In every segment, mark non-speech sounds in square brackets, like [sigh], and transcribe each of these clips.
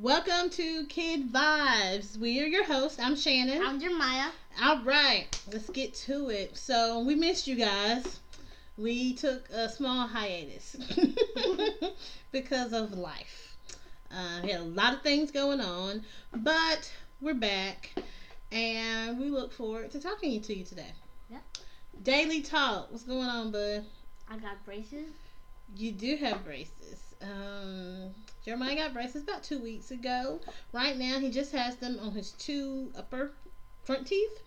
Welcome to Kid Vibez. We are your hosts. I'm Shannon. I'm Jeremiah. All right, let's get to it. So, we missed you guys. We took a small hiatus [laughs] [laughs] because of life. Uh, we had a lot of things going on, but we're back and we look forward to talking to you today. Yep. Daily talk. What's going on, bud? I got braces. You do have braces. Um, Jeremiah got braces about two weeks ago. Right now, he just has them on his two upper front teeth,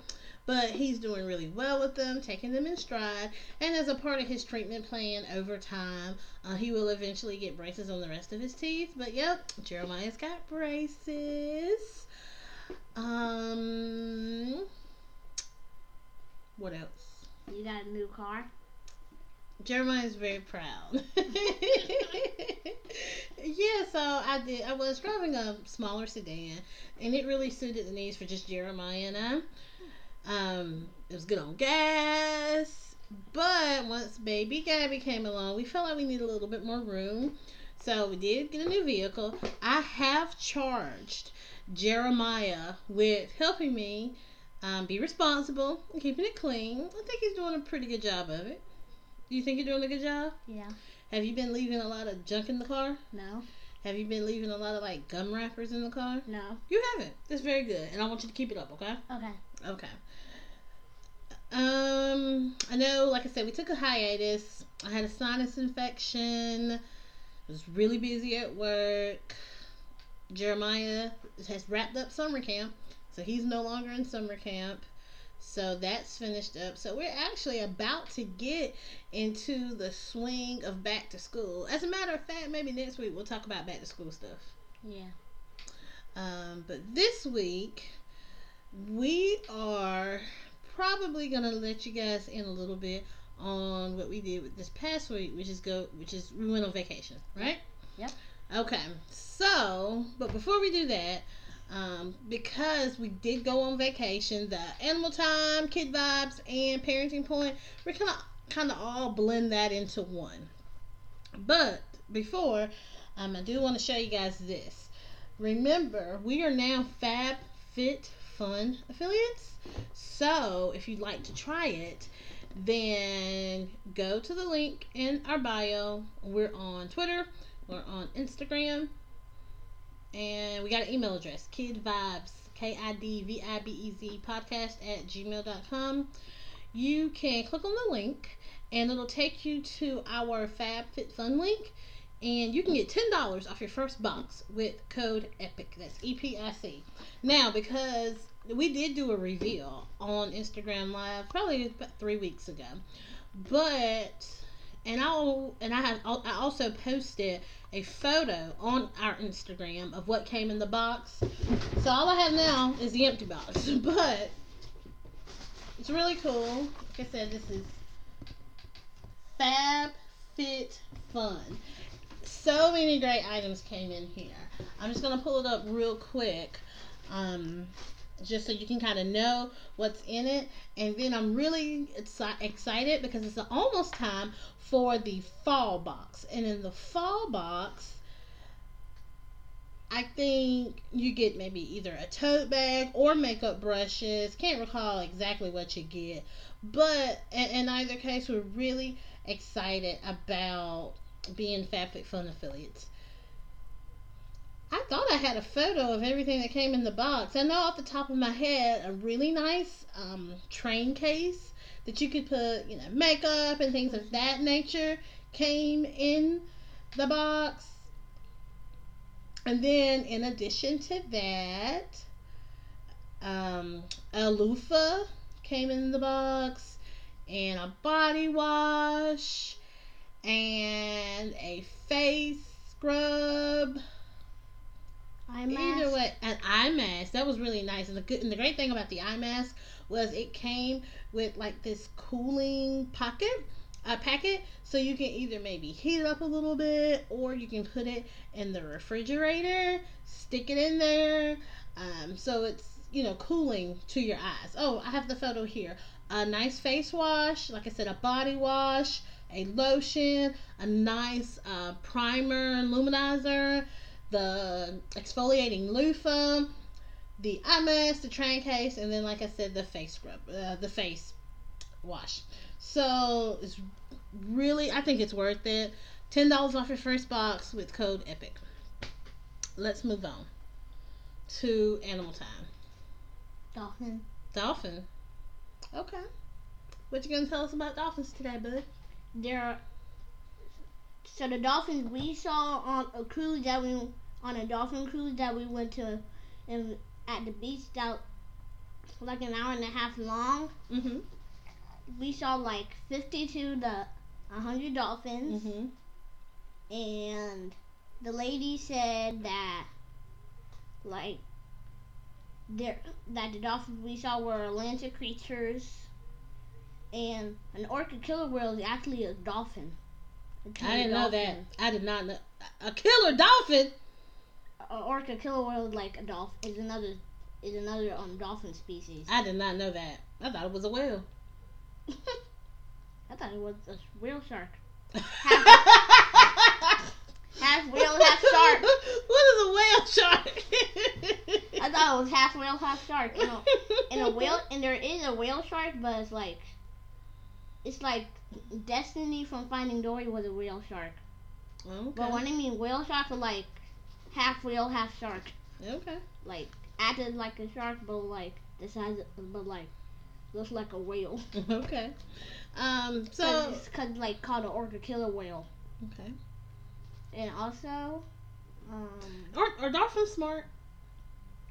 but he's doing really well with them, taking them in stride. And as a part of his treatment plan over time, uh, he will eventually get braces on the rest of his teeth. But yep, Jeremiah's got braces. Um, what else? You got a new car. Jeremiah is very proud. [laughs] yeah, so I did. I was driving a smaller sedan, and it really suited the needs for just Jeremiah and I. Um, it was good on gas, but once baby Gabby came along, we felt like we needed a little bit more room. So we did get a new vehicle. I have charged Jeremiah with helping me um, be responsible and keeping it clean. I think he's doing a pretty good job of it. Do you think you're doing a good job? Yeah. Have you been leaving a lot of junk in the car? No. Have you been leaving a lot of like gum wrappers in the car? No. You haven't. That's very good, and I want you to keep it up. Okay. Okay. Okay. Um, I know, like I said, we took a hiatus. I had a sinus infection. I was really busy at work. Jeremiah has wrapped up summer camp, so he's no longer in summer camp. So that's finished up. So we're actually about to get into the swing of back to school. As a matter of fact, maybe next week we'll talk about back to school stuff. Yeah. Um, but this week we are probably gonna let you guys in a little bit on what we did with this past week, which is go, which is we went on vacation, right? Yep. Okay. So, but before we do that, um, because we did go on vacation, the animal time, Kid Vibez, and parenting point, we're kind of kind of all blend that into one. But before, um, I do want to show you guys this. Remember, we are now Fab Fit Fun affiliates. So if you'd like to try it, then go to the link in our bio. We're on Twitter, we're on Instagram, and we got an email address kid kidvibes k-i-d-v-i-b-e-z podcast at gmail.com you can click on the link and it'll take you to our fab fit fun link and you can get $10 off your first box with code epic. That's e-p-i-c now because we did do a reveal on instagram live probably about three weeks ago but and I'll and I have I also posted a photo on our Instagram of what came in the box. So all I have now is the empty box, [laughs] but it's really cool. Like I said, this is Fab Fit Fun. So many great items came in here. I'm just gonna pull it up real quick. Um, just so you can kind of know what's in it. And then I'm really excited because it's almost time for the fall box. And in the fall box, I think you get maybe either a tote bag or makeup brushes. Can't recall exactly what you get. But in, either case, we're really excited about being FabFit Fun affiliates. I thought I had a photo of everything that came in the box. I know off the top of my head a really nice um, train case that you could put, you know, makeup and things of that nature came in the box. And then, in addition to that, um, a loofah came in the box, and a body wash, and a face scrub. Eye Either mask. way, an eye mask that was really nice, and the good and the great thing about the eye mask was it came with like this cooling pocket, a packet, so you can either maybe heat it up a little bit, or you can put it in the refrigerator, stick it in there, um, so it's you know cooling to your eyes. Oh, I have the photo here. A nice face wash, like I said, a body wash, a lotion, a nice uh, primer, luminizer the exfoliating loofah, the eye mask, the train case, and then like I said, the face scrub, uh, the face wash. So it's really, I think it's worth it. Ten dollars off your first box with code EPIC. Let's move on to Animal Time. Dolphin. Dolphin. Okay. What you gonna tell us about dolphins today, bud? There. Are, so the dolphins we saw on a cruise that we on a dolphin cruise that we went to, and at the beach that like an hour and a half long. Mm-hmm. We saw like fifty-two to hundred dolphins, Mm-hmm. and the lady said that like there that the dolphins we saw were Atlantic creatures, and an orca killer whale is actually a dolphin. I didn't know that. I did not know. A killer dolphin. Or a orca killer whale like a dolphin is another is another um dolphin species. I did not know that. I thought it was a whale. [laughs] I thought it was a whale shark. [laughs] half Half whale, half shark. [laughs] What is a whale shark? I thought it was half whale, half shark. And a, and a whale, and there is a whale shark, but it's like, it's like Destiny from Finding Dory was a whale shark. Okay. But when I mean whale shark, it's like half whale, half shark. okay. Like acted like a shark, but like the size, of, but like looks like a whale. [laughs] Okay. Um. So it's cause like called an orca killer whale. Okay. And also, um, Are, are dolphins smart?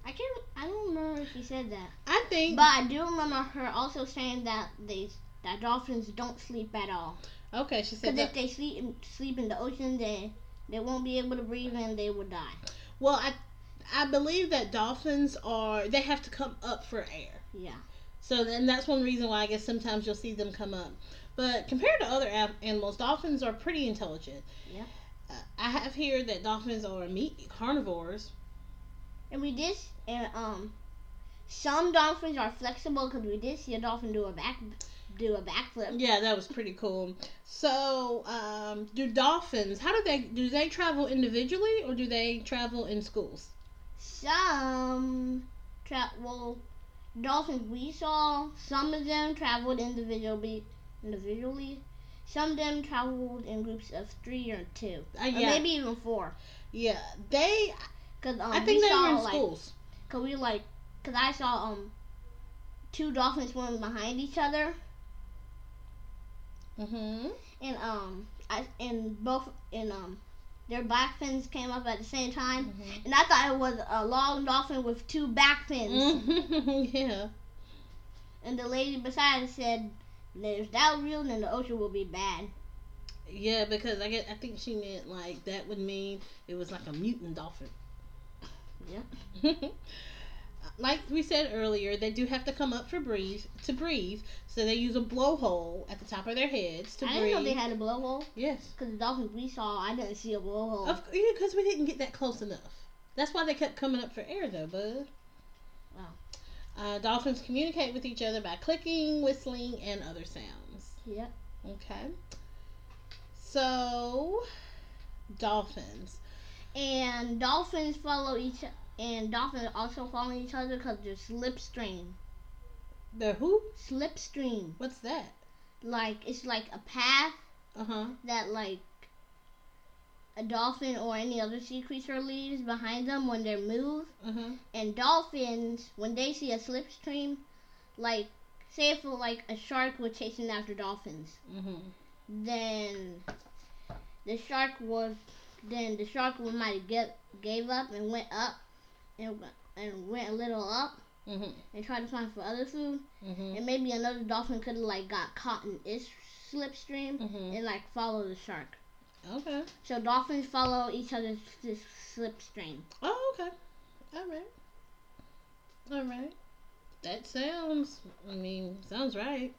I can't, I don't remember if she said that. I think. But I do remember her also saying that they that dolphins don't sleep at all. okay. She said Because if they sleep in, sleep in the ocean, they they won't be able to breathe and they will die. Well, I I believe that dolphins are they have to come up for air. Yeah. So then that's one reason why I guess sometimes you'll see them come up. But compared to other animals, dolphins are pretty intelligent. Yeah. Uh, I have here that dolphins are meat carnivores. And we did, and um, some dolphins are flexible because we did see a dolphin do a back do a backflip. Yeah, that was pretty cool. So, um, do dolphins? How do they do? They travel individually or do they travel in schools? Some tra- well, dolphins we saw, some of them traveled individually. Individually, some of them traveled in groups of three or two, Uh, or maybe even four. yeah. They. Cause um, I think we they saw were in like, schools. cause we like, cause I saw um, two dolphins swimming behind each other, Mm-hmm. and um, I and both and um, their back fins came up at the same time, Mm-hmm. and I thought it was a long dolphin with two back fins. [laughs] yeah. And the lady beside us said, "If that was real, then the ocean will be bad." Yeah, because I get. I think she meant like that would mean it was like a mutant dolphin. Yeah. [laughs] like we said earlier, they do have to come up for breathe to breathe. So they use a blowhole at the top of their heads to I breathe. I didn't know they had a blowhole. yes, Cause the dolphins we saw, I didn't see a blowhole. of yeah, because we didn't get that close enough. That's why they kept coming up for air, though, bud. Wow. Uh, dolphins communicate with each other by clicking, whistling, and other sounds. Yep. Okay. So, dolphins. And dolphins follow each, and dolphins also follow each other because they're slipstream. The who? Slipstream, What's that? like it's like a path Uh huh. that like a dolphin or any other sea creature leaves behind them when they move. Uh huh. And dolphins, when they see a slipstream, like say if like a shark was chasing after dolphins, Mhm. then the shark was then the shark would might have gave up and went up and and went a little up Mhm. and tried to find for other food Mhm. and maybe another dolphin could have like got caught in its slipstream Mhm. and like follow the shark. Okay. So dolphins follow each other's slipstream. Oh, okay. All right. All right. That sounds. I mean, sounds right.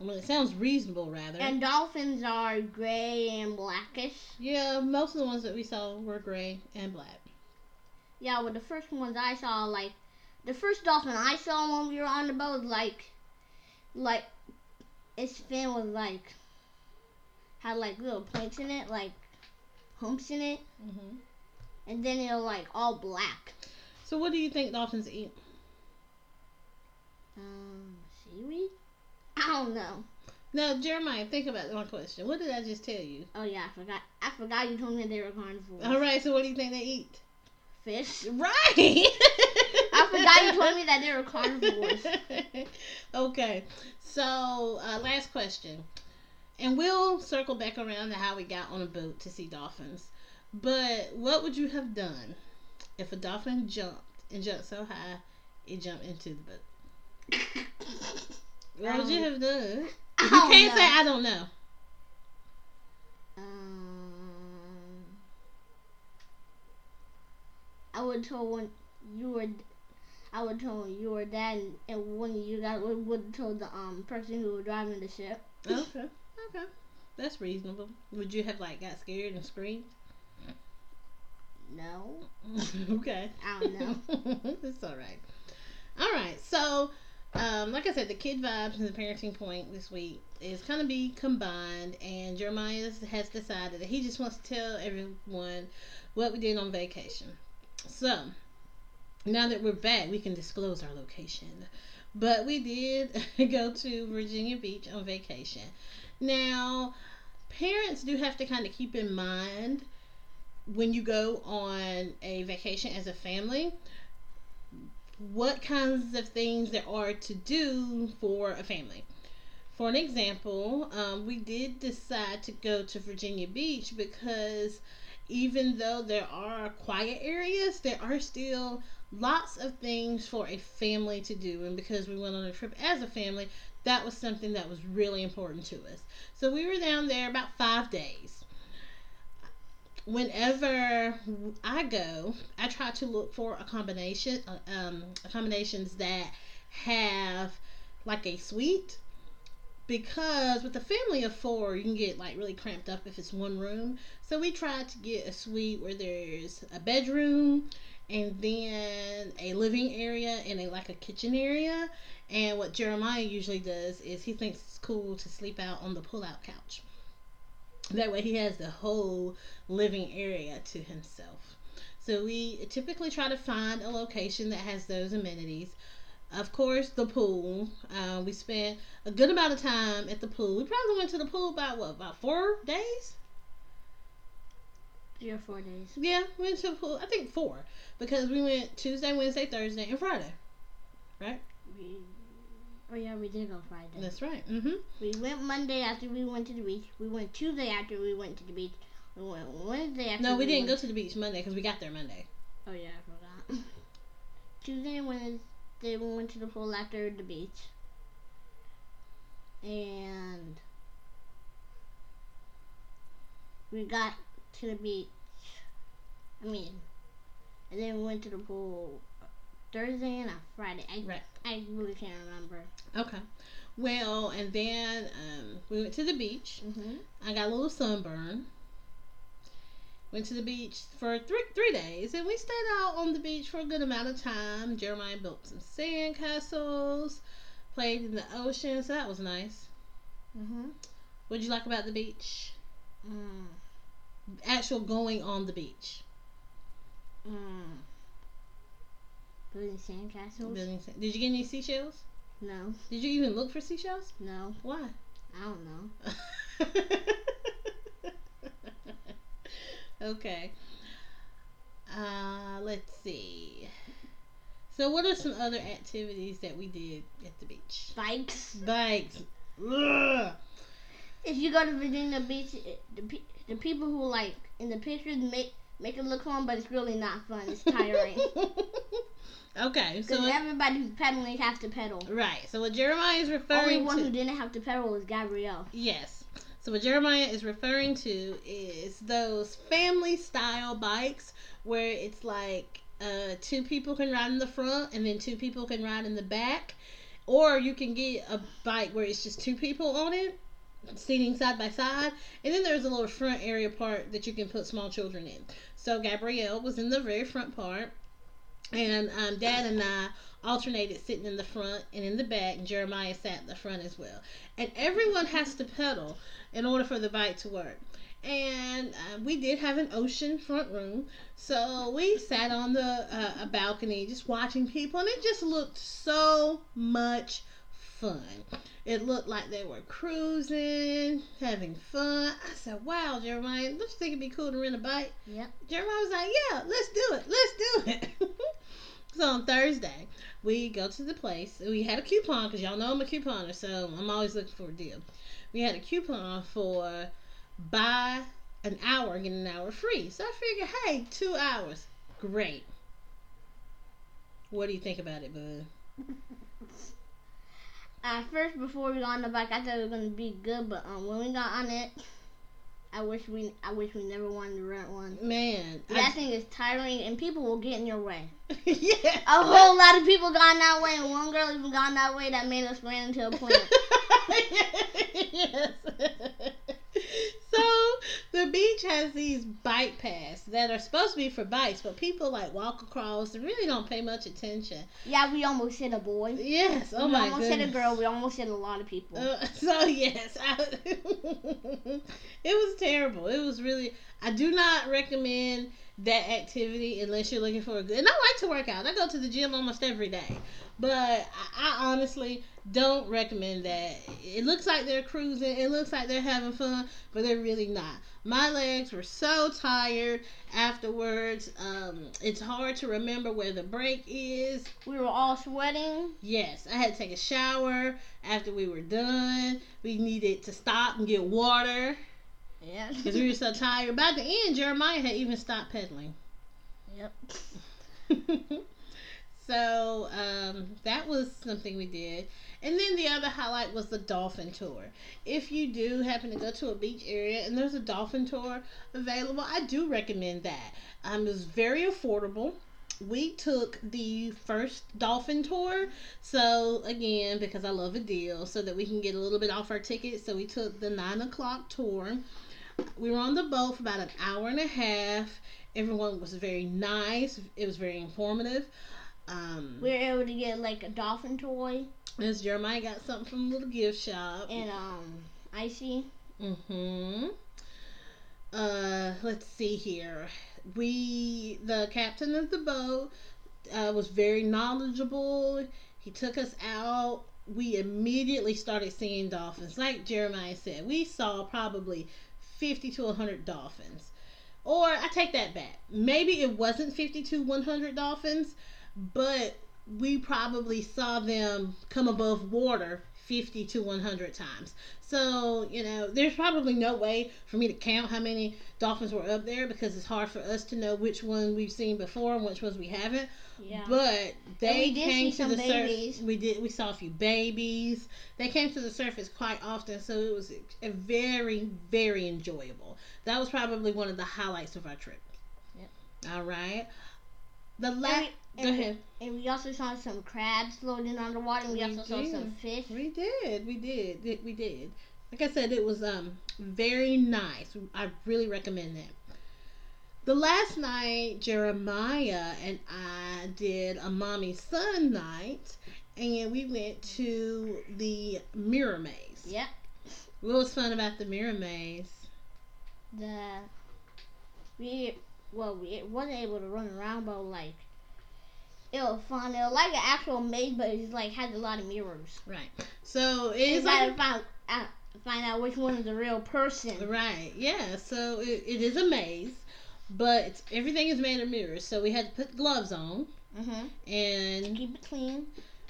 I mean, it sounds reasonable, rather. And dolphins are gray and blackish. yeah, most of the ones that we saw were gray and black. Yeah, well the first ones I saw like the first dolphin I saw when we were on the boat like like its fin was like had like little points in it, like humps in it. Mhm. and then they're like all black. So what do you think dolphins eat? Um, seaweed? I don't know. Now, Jeremiah, think about one question. What did I just tell you? Oh yeah, I forgot. I forgot you told me they were carnivores. All right, so what do you think they eat? Fish. [laughs] Right. I forgot you told me that they were carnivores. [laughs] okay, so uh, last question, and we'll circle back around to how we got on a boat to see dolphins. But what would you have done if a dolphin jumped and jumped so high it jumped into the boat? [laughs] What would you have done? I You can't know. say I don't know. Um, I would told when you were, I would told you were dad, and when you guys would, would told the um person who was driving the ship. Okay, okay, that's reasonable. Would you have like got scared and screamed? No, [laughs] okay. I don't know. [laughs] it's all right. All right. So, um, like I said, the Kid Vibez and the parenting point this week is kind of be combined, and Jeremiah has decided that he just wants to tell everyone what we did on vacation. So, now that we're back, we can disclose our location. But we did [laughs] go to Virginia Beach on vacation. Now, parents do have to kind of keep in mind when you go on a vacation as a family what kinds of things there are to do for a family. For an example, um, we did decide to go to Virginia Beach because even though there are quiet areas, there are still lots of things for a family to do. And because we went on a trip as a family, that was something that was really important to us. So we were down there about five days whenever I go, I try to look for a combination, uh, um, combinations that have like a suite. Because with a family of four, you can get like really cramped up if it's one room. So we tried to get a suite where there's a bedroom and then a living area and a like a kitchen area. And what Jeremiah usually does is he thinks it's cool to sleep out on the pull-out couch. That way he has the whole living area to himself. So we typically try to find a location that has those amenities. Of course, the pool. Uh, we spent a good amount of time at the pool. We probably went to the pool about what, about four days? Or four days. Yeah, we went to the pool. I think four because we went Tuesday, Wednesday, Thursday, and Friday. Right? We, oh yeah, we did go Friday. That's right. Mm-hmm. We went Monday after we went to the beach. We went Tuesday after we went to the beach. We went Wednesday after. No, we didn't go to the beach Monday because we got there Monday. Oh yeah, I forgot. [laughs] Tuesday Wednesday we went to the pool after the beach. And we got to the beach. I mean, and then we went to the pool Thursday and a Friday. I, Right. I really can't remember. Okay. Well, and then um, we went to the beach. hmm I got a little sunburn. Went to the beach for three three days, and we stayed out on the beach for a good amount of time. Jeremiah built some sand castles, played in the ocean, so that was nice. hmm What'd you like about the beach? Mm. Actual going on the beach. Mm. Building sandcastles? Building sa- Did you get any seashells? No, Did you even look for seashells? no, Why? I don't know. [laughs] okay. Uh, let's see. So, what are some other activities that we did at the beach? Bikes. Bikes. Ugh. If you go to Virginia Beach, the pe- the people who like in the pictures make make it look fun, but it's really not fun. It's tiring [laughs] okay, so because everybody who's pedaling has to pedal. right. So what Jeremiah is referring Only one to who didn't have to pedal was Gabrielle. Yes. So what Jeremiah is referring to is those family style bikes where it's like uh, two people can ride in the front and then two people can ride in the back, or you can get a bike where it's just two people on it, seating side by side, and then there's a little front area part that you can put small children in. So Gabrielle was in the very front part, and um, Dad and I alternated sitting in the front and in the back, and Jeremiah sat in the front as well. And everyone has to pedal in order for the bike to work. and uh, we did have an ocean front room. So we sat on the uh, a balcony just watching people, and it just looked so much fun. It looked like they were cruising, having fun. I said, "Wow, Jeremiah, don't you think it'd be cool to rent a bike?" Yep. Jeremiah was like, "Yeah, let's do it. Let's do it." [laughs] so on Thursday, we go to the place. We had a coupon because y'all know I'm a couponer, so I'm always looking for a deal. We had a coupon for buy an hour, get an hour free. So I figured, hey, two hours, great. What do you think about it, bud? [laughs] At first, before we got on the bike, I thought it was gonna be good, but um, when we got on it, I wish we I wish we never wanted to rent one. Man, That thing is tiring, and people will get in your way. [laughs] yeah, A whole lot of people gone that way, and one girl even gone that way that made us ran into a plant. [laughs] yes. [laughs] so the beach has these bike paths that are supposed to be for bikes, but people like walk across and really don't pay much attention. yeah, we almost hit a boy. Yes. Oh my god we my almost goodness. hit a girl. We almost hit a lot of people. Uh, [laughs] so yes, I, [laughs] it was terrible. It was really. I do not recommend that activity unless you're looking for a good. And I like to work out. I go to the gym almost every day, but I, I honestly don't recommend that. It looks like they're cruising. It looks like they're having fun, but they're really not. My legs were so tired afterwards. Um, it's hard to remember where the break is. we were all sweating. Yes, I had to take a shower after we were done. We needed to stop and get water Yeah. because we were so tired. By the end, Jeremiah had even stopped pedaling. yep. [laughs] so um, that was something we did. And then the other highlight was the dolphin tour. If you do happen to go to a beach area and there's a dolphin tour available, I do recommend that. Um, it was very affordable. We took the first dolphin tour, so again, because I love a deal, so that we can get a little bit off our ticket. So we took the nine o'clock tour. We were on the boat for about an hour and a half. Everyone was very nice. It was very informative. Um, We were able to get like a dolphin toy Miss Jeremiah got something from the little gift shop. and um icy. Mm-hmm. Uh, let's see here. We, the captain of the boat, uh, was very knowledgeable. He took us out. We immediately started seeing dolphins. Like Jeremiah said, we saw probably 50 to 100 dolphins. Or I take that back. Maybe it wasn't 50 to 100 dolphins, but we probably saw them come above water 50 to 100 times. So, you know, there's probably no way for me to count how many dolphins were up there because it's hard for us to know which one we've seen before and which ones we haven't. Yeah. But they came to the surface. We did. We saw a few babies. They came to the surface quite often, so it was a very, very enjoyable. That was probably one of the highlights of our trip. Yep. All right. The last. We- Go and- ahead. And we also saw some crabs floating underwater. And we, We also saw some fish. We did. We did. We did. Like I said, it was um very nice. I really recommend that. The last night, Jeremiah and I did a mommy son night, and we went to the mirror maze. Yep. What was fun about the mirror maze? The we well we wasn't able to run around, but like it was fun. It was like an actual maze, but it like had a lot of mirrors. Right. So You it's like find out, find out which one is the real person. right. Yeah. So it, it is a maze, but it's, everything is made of mirrors. So we had to put gloves on Mm-hmm. and Keep it clean.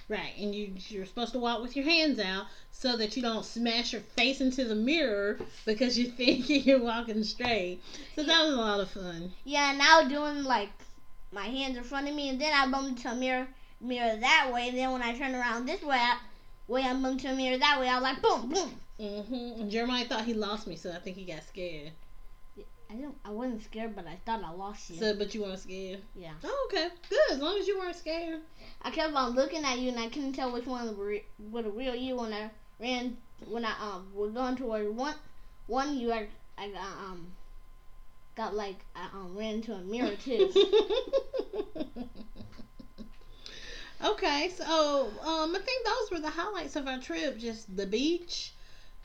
Right, and you you're supposed to walk with your hands out so that you don't smash your face into the mirror because you're [laughs] thinking you're walking straight. So that was a lot of fun. Yeah, and was doing like my hands in front of me, and then I bumped into a mirror mirror that way. And then when I turned around this way, I, way I bumped into a mirror that way. I was like boom, boom. hmm Jeremiah thought he lost me, so I think he got scared. I don't. I wasn't scared, but I thought I lost you. So, but you weren't scared. yeah. Oh, okay, good. As long as you weren't scared. I kept on looking at you, and I couldn't tell which one was the real you when I ran when I um was going towards one one you I, I got um got like I um ran into a mirror too. [laughs] okay, so um, I think those were the highlights of our trip. Just the beach,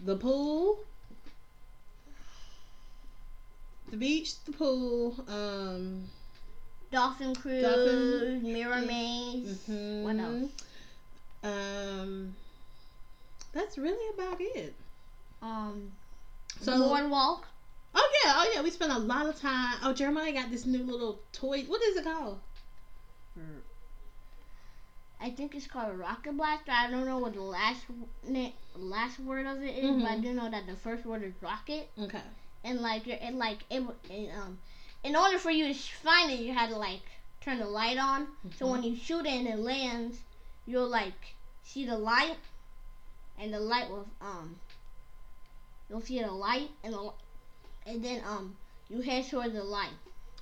the pool, the beach, the pool, um, Dolphin cruise, Dolphin- mirror maze. mhm. What else? Um, that's really about it. Um, So- boardwalk. Oh yeah, oh yeah, we spent a lot of time. Oh, Jeremiah got this new little toy. What is it called? I think it's called a rocket blaster. I don't know what the last last word of it is, but I Mhm. do know that the first word is rocket. Okay. And like, you're, and like, it, um, in order for you to find it, you had to like turn the light on. So Mm-hmm. when you shoot it and it lands, you'll like see the light, and the light will um, you'll see the light and the, and then um, you head towards the light.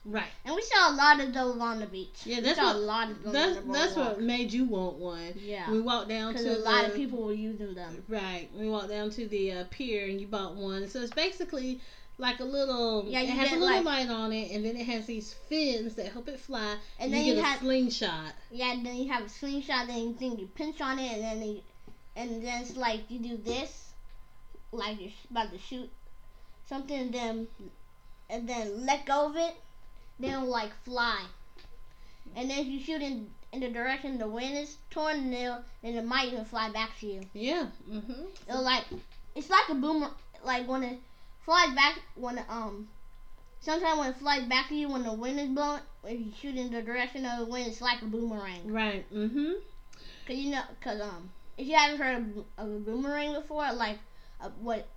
Right. And we saw a lot of those on the beach. Yeah, we that's saw what- a lot of those. That's on the that's what made you want one. Yeah. We walked down to a lot the- of people were using them. Right. We walked down to the uh, pier and you bought one. So it's basically like a little. Yeah, it you has a little like- light on it, and then it has these fins that help it fly. And you then get you have, a slingshot. yeah, then you have a slingshot. Then you think you pinch on it, and then you, and then it's like you do this, like you're about to shoot something, and then and then let go of it, then it'll like fly. And then if you shoot in in the direction the wind is torn, then then it might even fly back to you. Yeah. Mhm. It'll like it's like a boomer like when it flies back when it, um sometimes when it flies back to you when the wind is blowing if you shoot in the direction of the wind it's like a boomerang Right. Mhm. cause you know cause um if you haven't heard of, of a boomerang before like a, what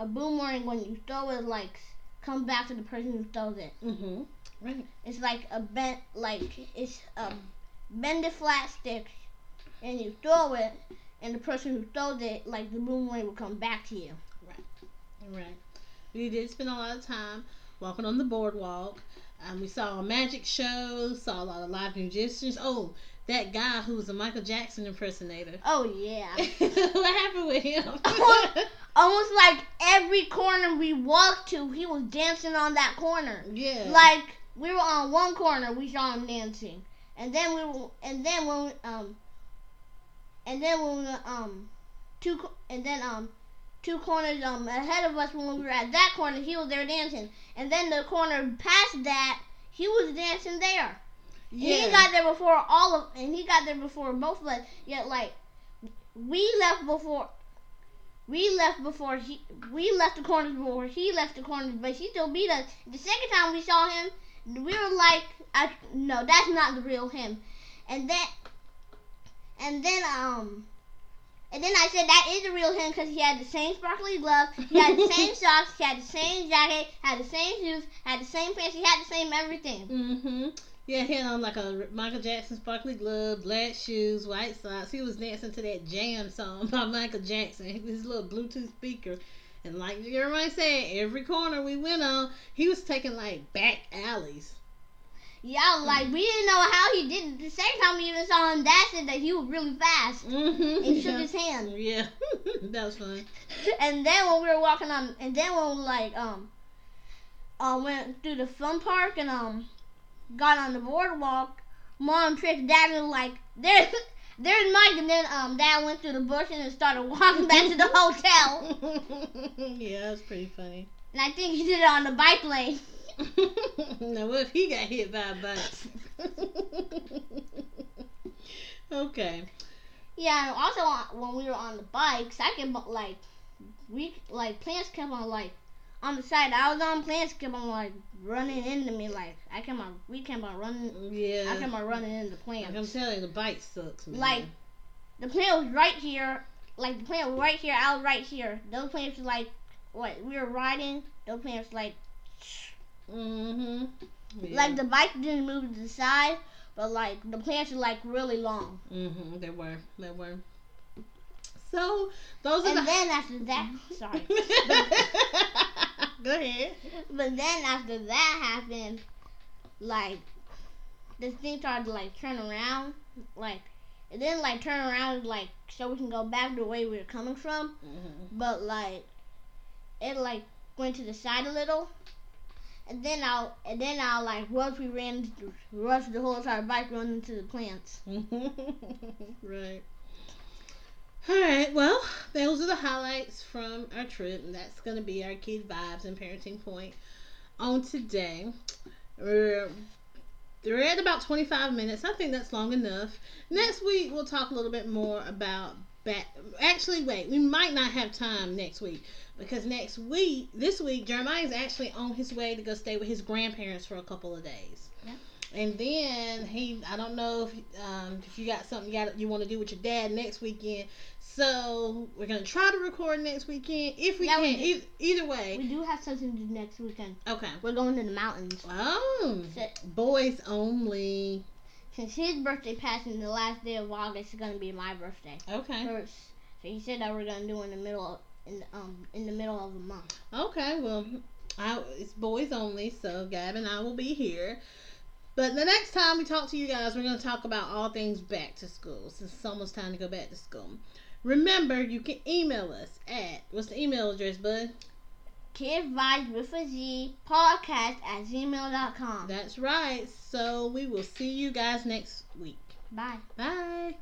a boomerang when you throw it like come back to the person who throws it Mhm. Right. it's like a bent like it's a bended flat stick and you throw it and the person who throws it like the boomerang will come back to you Right. Right. We did spend a lot of time walking on the boardwalk. Um, we saw a magic show, saw a lot of live musicians. Oh, that guy who was a Michael Jackson impersonator. oh yeah [laughs] what happened with him? [laughs] almost like every corner we walked to, he was dancing on that corner. yeah. Like we were on one corner, we saw him dancing, and then we were, and then when we, um, and then when um, two and then um, two corners um ahead of us when we were at that corner, he was there dancing, and then the corner past that, he was dancing there. Yeah. he got there before all of, and he got there before both of us. Yet, like, we left before, we left before he, we left the corners before he left the corners, but he still beat us. The second time we saw him, we were like, I, no, that's not the real him. And then, and then, um, and then I said that is the real him because he had the same sparkly gloves, he had the same [laughs] socks, he had the same jacket, had the same shoes, had the same pants, he had the same everything. Mm-hmm. Yeah, he had on like a Michael Jackson sparkly glove, black shoes, white socks. He was dancing to that jam song by [laughs] Michael Jackson. With his little Bluetooth speaker. And like everybody said, every corner we went on, he was taking like back alleys. Yeah, like we didn't know how he did it. The second time we even saw him dancing, that he was really fast Mm-hmm. and shook his hand. Yeah, [laughs] that was fun. [laughs] And then when we were walking on, and then when we like um, uh, went through the fun park and um, got on the boardwalk, mom tricked dad and like there's [laughs] there's Mike, and then um, dad went through the bush and started walking back to the hotel. yeah, that was pretty funny. And I think he did it on the bike lane. [laughs] now, what if he got hit by a bike? [laughs] okay. Yeah, and also on, when we were on the bikes, I kept like we like plants kept on like on the side I was on, plants kept on like running into me. Like I kept on, we kept on running. Yeah. I kept on running into Like I'm telling you, the bike sucks, man. Like the plant was right here. Like the plant was right here. I was right here. Those plants were like what we were riding. Those plants like mm-hmm. Yeah. like the bike didn't move to the side, but like the plants were like really long. Mm-hmm. They were. They were. So those are And the. then after that, [laughs] sorry. Go ahead. But then after that happened, like this thing started to like turn around, like it didn't like turn around like so we can go back the way we were coming from, Mm-hmm. but like it like went to the side a little, and then I'll and then I'll like once we ran rushed the whole entire bike run into the plants. [laughs] right. All right. Well, those are the highlights from our trip, and that's going to be our Kid Vibez and parenting point. on today. We're, we're at about 25 minutes. I think that's long enough. Next week, we'll talk a little bit more about back. Actually, wait, we might not have time next week because next week, this week, Jeremiah is actually on his way to go stay with his grandparents for a couple of days. Yeah. And then he, I don't know if um, if you got something you got you want to do with your dad next weekend. So we're gonna try to record next weekend if we Yeah, can. we do. either, way. We do have something to do next weekend. Okay. We're going to the mountains. Oh, So, boys only. since his birthday passed in the last day of August, it's gonna be my birthday Okay. first. So he said that we're gonna do it in the middle of, in um in the middle of the month. Okay. Well, I, it's boys only, so Gab and I will be here. But the next time we talk to you guys, we're going to talk about all things back to school since it's almost time to go back to school. Remember, you can email us at what's the email address, bud? Kid Vibes with a Z podcast at gmail.com. That's right. So we will see you guys next week. Bye. Bye.